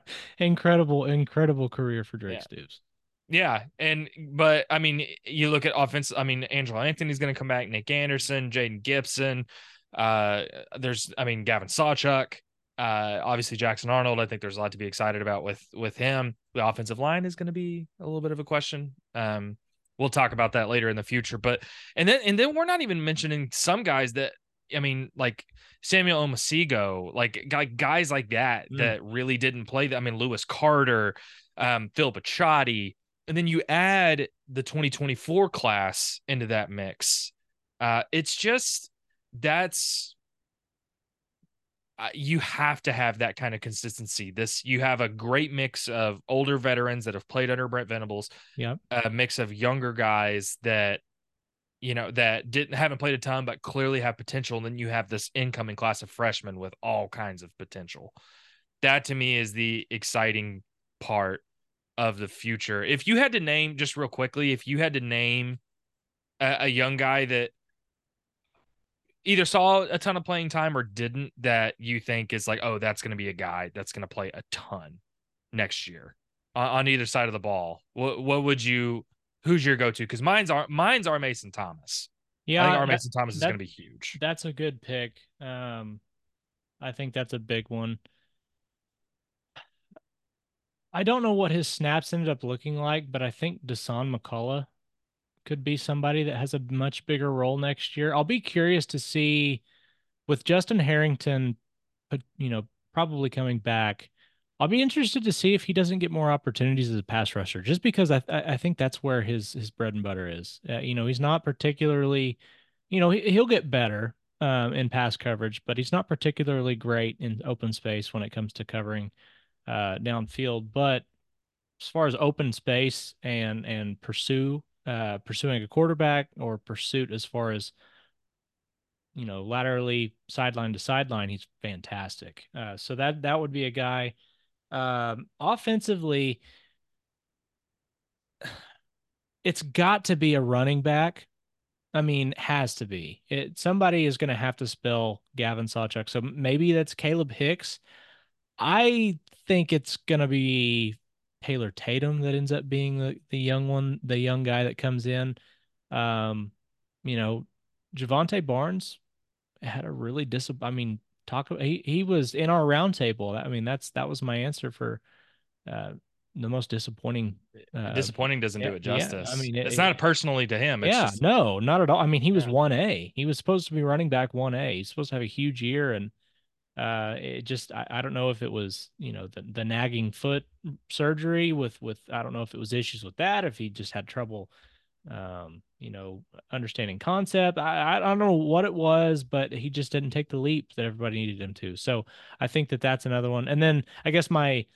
incredible, incredible career for Drake Yeah. Stoops. Yeah, and but I mean, you look at offense. I mean, Andrel Anthony's going to come back. Nick Anderson, Jaden Gibson. Uh, there's, I mean, Gavin Sawchuk. Uh, obviously Jackson Arnold. I think there's a lot to be excited about with with him. The offensive line is going to be a little bit of a question. Um, we'll talk about that later in the future. But and then and then we're not even mentioning some guys that I mean, like Samuel Omosigho, like guy, guys like that Mm. that really didn't play. I mean, Lewis Carter, um, Phil Picciotti, and then you add the 2024 class into that mix. Uh, it's just that's uh, you have to have that kind of consistency. This you have a great mix of older veterans that have played under Brent Venables, Yep. a mix of younger guys that you know that didn't haven't played a ton but clearly have potential. And then you have this incoming class of freshmen with all kinds of potential. That to me is the exciting part of the future. If you had to name just real quickly, if you had to name a, a young guy that either saw a ton of playing time or didn't that you think is like, oh, that's going to be a guy that's going to play a ton next year on, on either side of the ball. What what would you? Who's your go to? Because mine's are mine's are Mason Thomas. Yeah, I think R. Mason Thomas is going to be huge. that's a good pick. Um, I think that's a big one. I don't know what his snaps ended up looking like, but I think Dasan McCullough could be somebody that has a much bigger role next year. I'll be curious to see with Justin Harrington, you know, probably coming back. I'll be interested to see if he doesn't get more opportunities as a pass rusher, just because I I think that's where his his bread and butter is. Uh, you know, he's not particularly, you know, he, he'll get better um, in pass coverage, but he's not particularly great in open space when it comes to covering uh, downfield. But as far as open space and and pursue uh, pursuing a quarterback or pursuit as far as you know laterally sideline to sideline, he's fantastic. Uh, so that that would be a guy. Um, offensively, it's got to be a running back. I mean, has to be. It somebody is going to have to spell Gavin Sawchuk. So maybe that's Kalib Hicks. I think it's going to be Taylor Tatum that ends up being the, the young one, the young guy that comes in. Um, you know, Jovantae Barnes had a really dis. I mean, talk. He he was in our roundtable. I mean, that's that was my answer for uh, the most disappointing. Uh, Disappointing doesn't yeah, do it yeah, I mean, it- it's not personally to him. It's yeah, just, no, not at all. I mean, he was Yeah. one A. He was supposed to be running back one A. He's supposed to have a huge year, and uh, it just I, I don't know if it was you know the the nagging foot surgery with with I don't know if it was issues with that, if he just had trouble, um, you know, understanding concept. I I don't know what it was, but he just didn't take the leap that everybody needed him to. So I think that that's another one. And then I guess my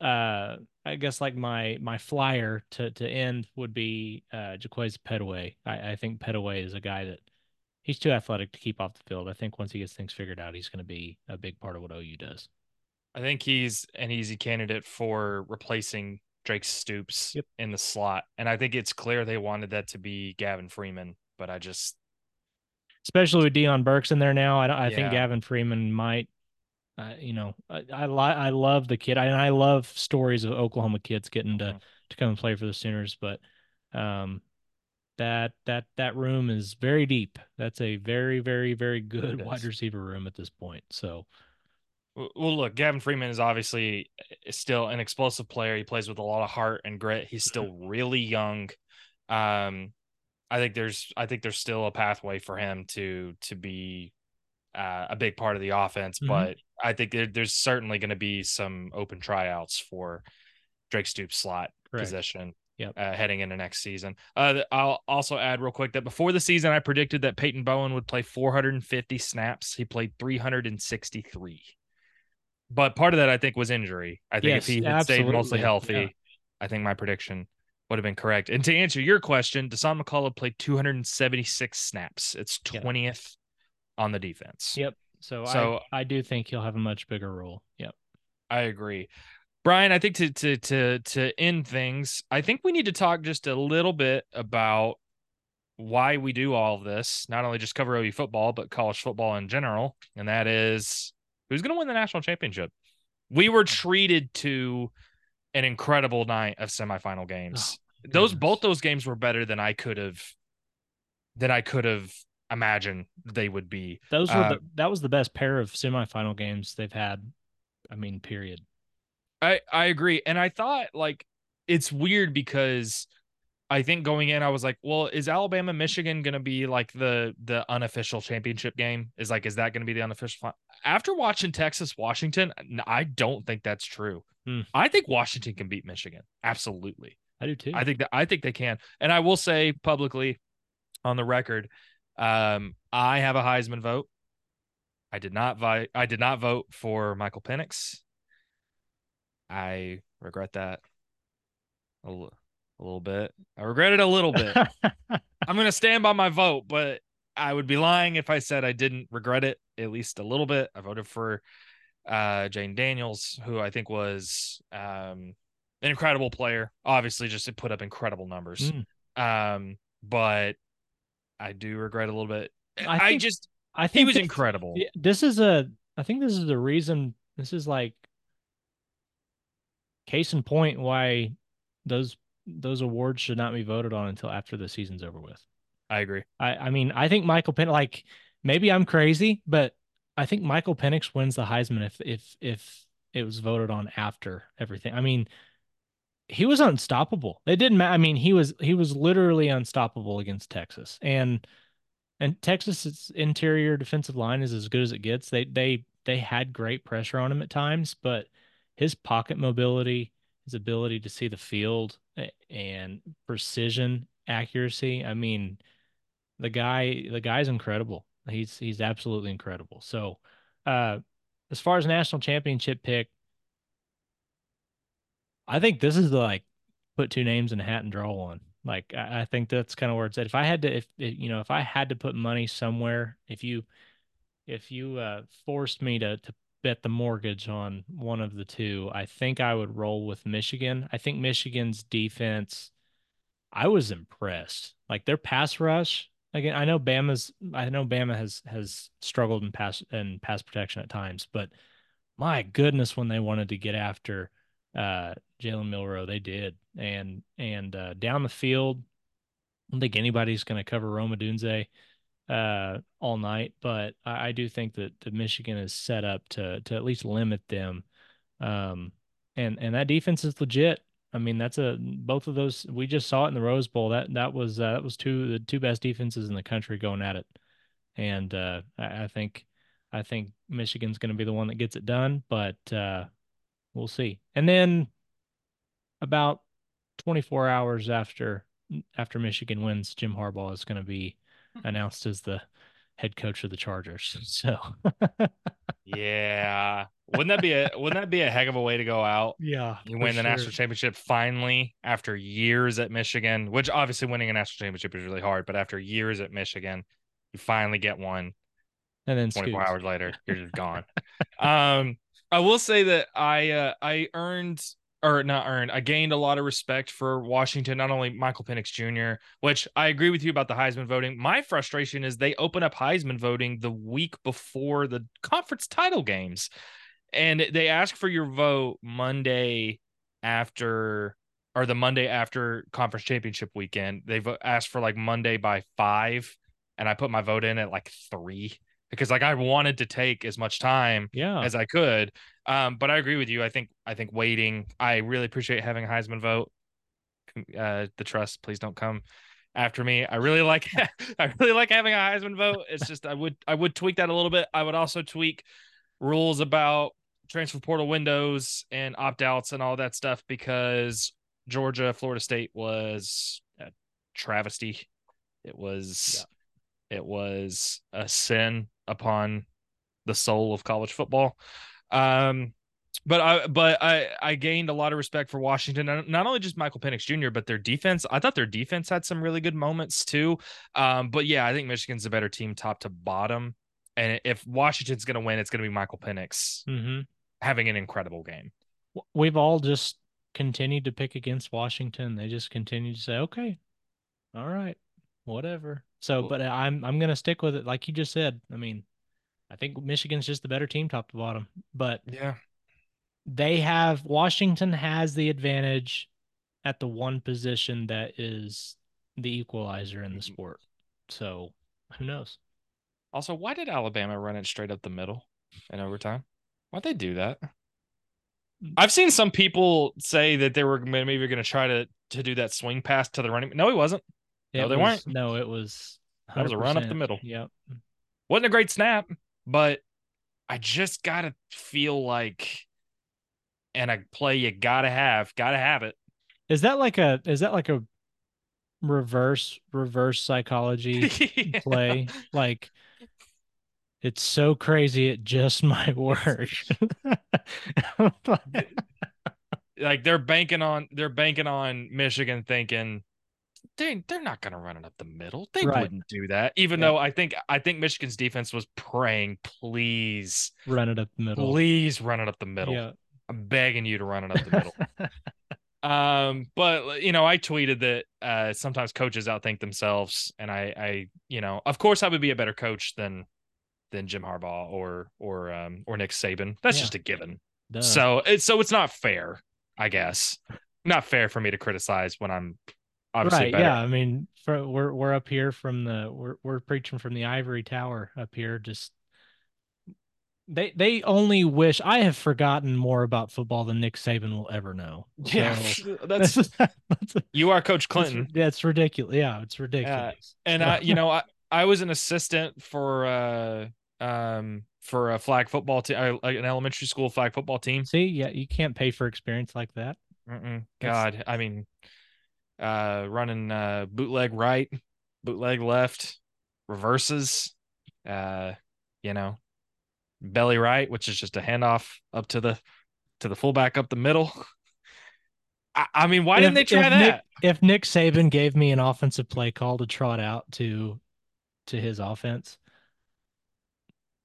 uh I guess like my my flyer to to end would be uh Jaquaize Pettaway. I, I think Pettaway is a guy that he's too athletic to keep off the field. I think once he gets things figured out, he's going to be a big part of what OU does. I think he's an easy candidate for replacing Drake Stoops Yep. in the slot. And I think it's clear they wanted that to be Gavin Freeman, but I just Especially with Deion Burks in there now, I don't- I think Gavin Freeman might. Uh, you know, I I, li- I love the kid, I, and I love stories of Oklahoma kids getting to Mhm. to come and play for the Sooners. But um, that that that room is very deep. That's a very very very good wide receiver room at this point. So Well, look, Gavin Freeman is obviously eh, still an explosive player. He plays with a lot of heart and grit. He's still really young. Um, I think there's, I think there's still a pathway for him to to be uh, a big part of the offense. Mhm. But I think there, there's certainly going to be some open tryouts for Drake Stoops slot Correct. position. Yep. Uh, heading into next season. Uh, I'll also add real quick that before the season, I predicted that Peyton Bowen would play 450 snaps. He played 363 but part of that I think was injury. I think Yes, if he had stayed mostly healthy, Yeah. I think my prediction would have been correct. And to answer your question, Dasan McCullough played 276 snaps. It's Yeah. 20th on the defense. Yep. So, So- I I do think he'll have a much bigger role. Yep. I agree. Brian, I think to to to to end things, I think we need to talk just a little bit about why we do all of this, not only just cover OU football, but college football in general, and that is who's going to win the national championship. We were treated to an incredible night of semifinal games. Oh, those both those games were better than I could have than I could have imagined they would be. Those were Uh, the, that was the best pair of semifinal games they've had. I mean, period. I I agree, and I thought like it's weird because I think going in I was like, well, is Alabama Michigan going to be like the the unofficial championship game? Is like is that going to be the unofficial? Fi-? After watching Texas Washington, I don't think that's true. Hmm. I think Washington can beat Michigan. Absolutely. I do too. I think that I think they can. And I will say publicly on the record, um, I have a Heisman vote. I did not vi- I did not vote for Michael Penix. I regret that a, l- a little bit. I regret it a little bit. I'm going to stand by my vote, but I would be lying if I said I didn't regret it at least a little bit. I voted for uh, Jayden Daniels, who I think was um, an incredible player. Obviously, just to put up incredible numbers. Mm. Um, but I do regret a little bit. I I, just I think he was this- incredible. This is a. I think this is the reason. This is like case in point why those those awards should not be voted on until after the season's over with. I agree. I I mean I think Michael Penix like maybe I'm crazy, but I think Michael Penix wins the Heisman if if if it was voted on after everything. I mean he was unstoppable. It didn't matter. I mean he was he was literally unstoppable against Texas. And and Texas's interior defensive line is as good as it gets. They they they had great pressure on him at times, but his pocket mobility, his ability to see the field and precision, accuracy, I mean, the guy the guy's incredible. He's he's absolutely incredible. So, uh as far as national championship pick, I think this is the like put two names in a hat and draw one. Like I, I think that's kind of where it's at. If I had to, if, you know, if I had to put money somewhere, if you, if you uh, forced me to to bet the mortgage on one of the two, I think I would roll with Michigan. I think Michigan's defense, I was impressed. Like their pass rush. Again, I know Bama's. I know Bama has has struggled in pass in pass protection at times, but my goodness, when they wanted to get after uh Jalen Milrow, they did. And and uh down the field, I don't think anybody's going to cover Rome Odunze uh all night, but I, I do think that the Michigan is set up to to at least limit them. Um and and that defense is legit. I mean, that's a both of those we just saw it in the Rose Bowl. That that was uh, that was two the two best defenses in the country going at it. And uh I, I think I think Michigan's going to be the one that gets it done, but uh we'll see. And then about 24 hours after after Michigan wins, Jim Harbaugh is going to be announced as the head coach of the Chargers. So Yeah. Wouldn't that be a wouldn't that be a heck of a way to go out? yeah, You win the national championship finally after years at Michigan, which obviously winning a national championship is really hard, but after years at Michigan, you finally get one. and then 24 Scoots. hours later you're just gone um i will say that i uh i earned or not earned i gained a lot of respect for washington not only michael Penix jr which i agree with you about the heisman voting. My frustration is they open up heisman voting the week before the conference title games. And they ask for your vote monday after or the monday after conference championship weekend. They've asked for like monday by five and i put my vote in at like three because like I wanted to take as much time Yeah, as I could. Um, but I agree with you. I think I think waiting. I really appreciate having a Heisman vote. Uh, the trust, please don't come after me. I really like I really like having a Heisman vote. It's just I would I would tweak that a little bit. I would also tweak rules about transfer portal windows and opt outs and all that stuff because Georgia, Florida State was a travesty. It was it was a sin upon the soul of college football. Um, but I but I I gained a lot of respect for Washington, not only just Michael Penix Jr., but their defense. I thought their defense had some really good moments too. Um, but yeah, I think Michigan's a better team, top to bottom. And if Washington's going to win, it's going to be Michael Penix hmm having an incredible game. we've all just continued to pick against Washington. They just continue to say, "Okay, all right, whatever. So, but I'm I'm gonna stick with it, like you just said. I mean, I think Michigan's just the better team, top to bottom. But Yeah. they have Washington has the advantage at the one position that is the equalizer in the mm-hmm. sport. So who knows? Also, why did Alabama run it straight up the middle in overtime? Why'd they do that? Mm. I've seen some people say that they were maybe going to try to to do that swing pass to the running. No, he wasn't. No, they was- weren't. No, it was. That was a run up the middle. Yep. wasn't a great snap, but I just gotta feel like, and a play you gotta have, gotta have it. Is that like a is that like a reverse reverse psychology play? Like it's so crazy it just might work. like they're banking on they're banking on Michigan thinking they they're not gonna run it up the middle. They Right. wouldn't do that. Even Yeah. though I think I think Michigan's defense was praying, please, Run it up the middle. please run it up the middle. Yeah. I'm begging you to run it up the middle. Um, but you know, I tweeted that uh sometimes coaches outthink themselves, and I, I, you know, of course, I would be a better coach than than Jim Harbaugh or or um or Nick Saban. That's Yeah. just a given. Duh. So it's so it's not fair, I guess. Not fair for me to criticize when I'm obviously right, better. yeah. I mean, for, we're we're up here from the we're we're preaching from the ivory tower up here. Just they they only wish I have forgotten more about football than Nick Saban will ever know. Yeah, So- that's that's, you are Coach Clinton, that's ridiculous. Yeah, it's ridiculous. and I, you know, I I was an assistant for uh um for a flag football team, an elementary school flag football team. see, yeah, you can't pay for experience like that. Mm-mm. God, I mean, uh, running uh bootleg right, bootleg left, reverses, uh, you know, belly right, which is just a handoff up to the to the fullback up the middle. I, I mean, why didn't they try if that? Nick, if Nick Saban gave me an offensive play call to trot out to to his offense,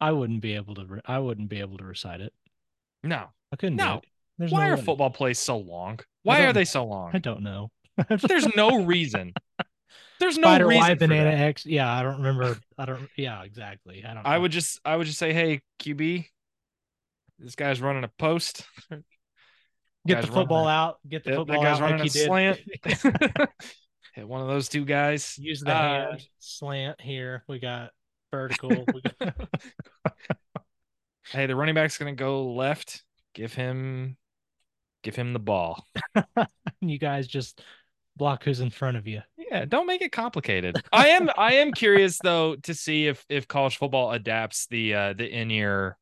I wouldn't be able to. Re- I wouldn't be able to recite it. no. I couldn't. do No. Why no are way. football plays so long? Why are they so long? I don't know. There's no reason. There's no Spider reason. Y banana that. X. Yeah, I don't remember. I don't. Yeah, exactly. I don't. I would just I would just say, hey, QB, this guy's running a post. get the football that- out. Get the football that guy's out running like a slant. Hit one of those two guys. Use the Uh, hand slant here. We got vertical. we got... Hey, the running back's gonna go left. Give him, give him the ball. you guys just block who's in front of you. Yeah, don't make it complicated. I am, I am curious though to see if if college football adapts the uh the in ear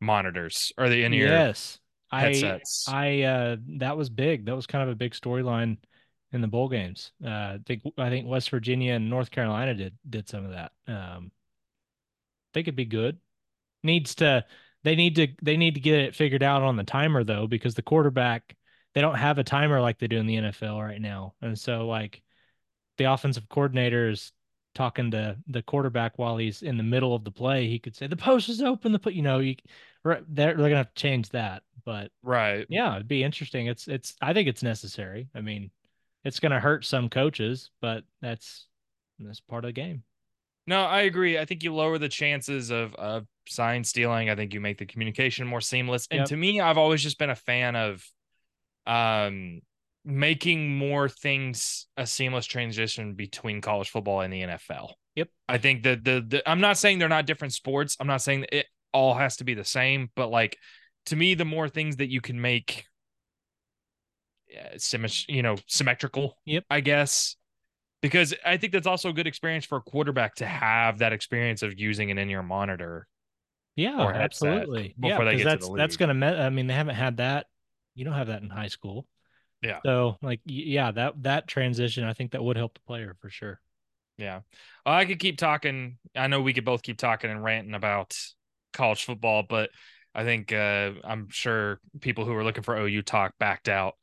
monitors or the in ear Yes, I headsets. I uh that was big. That was kind of a big storyline in the bowl games. Uh I think I think West Virginia and North Carolina did did some of that. Um I think it'd be good. Needs to they need to they need to get it figured out on the timer though, because the quarterback they don't have a timer like they do in the NFL right now. And so like the offensive coordinator is talking to the quarterback while he's in the middle of the play, he could say the post is open, the put you know, you right they're they're gonna have to change that. But right. yeah, it'd be interesting. It's it's I think it's necessary. I mean, it's gonna hurt some coaches, but that's that's part of the game. No, I agree. I think you lower the chances of of sign stealing. I think you make the communication more seamless. And Yep. to me, I've always just been a fan of um making more things a seamless transition between college football and the NFL. Yep. I think that the, the I'm not saying they're not different sports. I'm not saying that it all has to be the same, but like to me, the more things that you can make uh, symmet- you know, symmetrical, Yep. I guess. Because I think that's also a good experience for a quarterback to have that experience of using an in-ear monitor. Yeah, absolutely. Yeah, before they 'cause get to that's that's gonna. Me- I mean, they haven't had that. You don't have that in high school. Yeah. So like, yeah, that that transition, I think that would help the player for sure. Yeah. Well, I could keep talking. I know we could both keep talking and ranting about college football, but I think uh, I'm sure people who were looking for OU talk backed out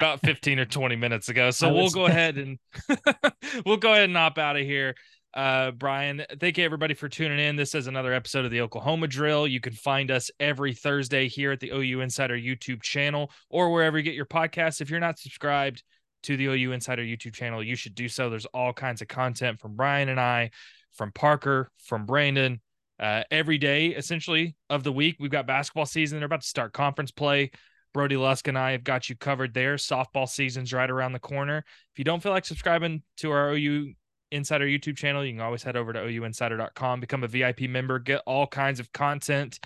about 15 or 20 minutes ago. So we'll go ahead and we'll go ahead and hop out of here. Uh, Brian, thank you everybody for tuning in. This is another episode of the Oklahoma Drill. You can find us every Thursday here at the OU Insider YouTube channel or wherever you get your podcasts. If you're not subscribed to the OU Insider YouTube channel, you should do so. There's all kinds of content from Brian and I, from Parker, from Brandon, uh, every day essentially of the week. We've got basketball season. They're about to start conference play. Brody Lusk and I have got you covered there. Softball season's right around the corner. If you don't feel like subscribing to our OU Insider YouTube channel, you can always head over to ouinsider.com, become a VIP member, get all kinds of content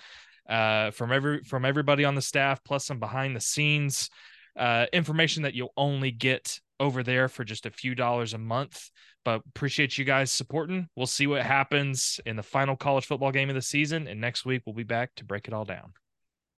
uh, from every from everybody on the staff, plus some behind the scenes uh, information that you'll only get over there for just a few dollars a month. But appreciate you guys supporting. We'll see what happens in the final college football game of the season, and next week we'll be back to break it all down.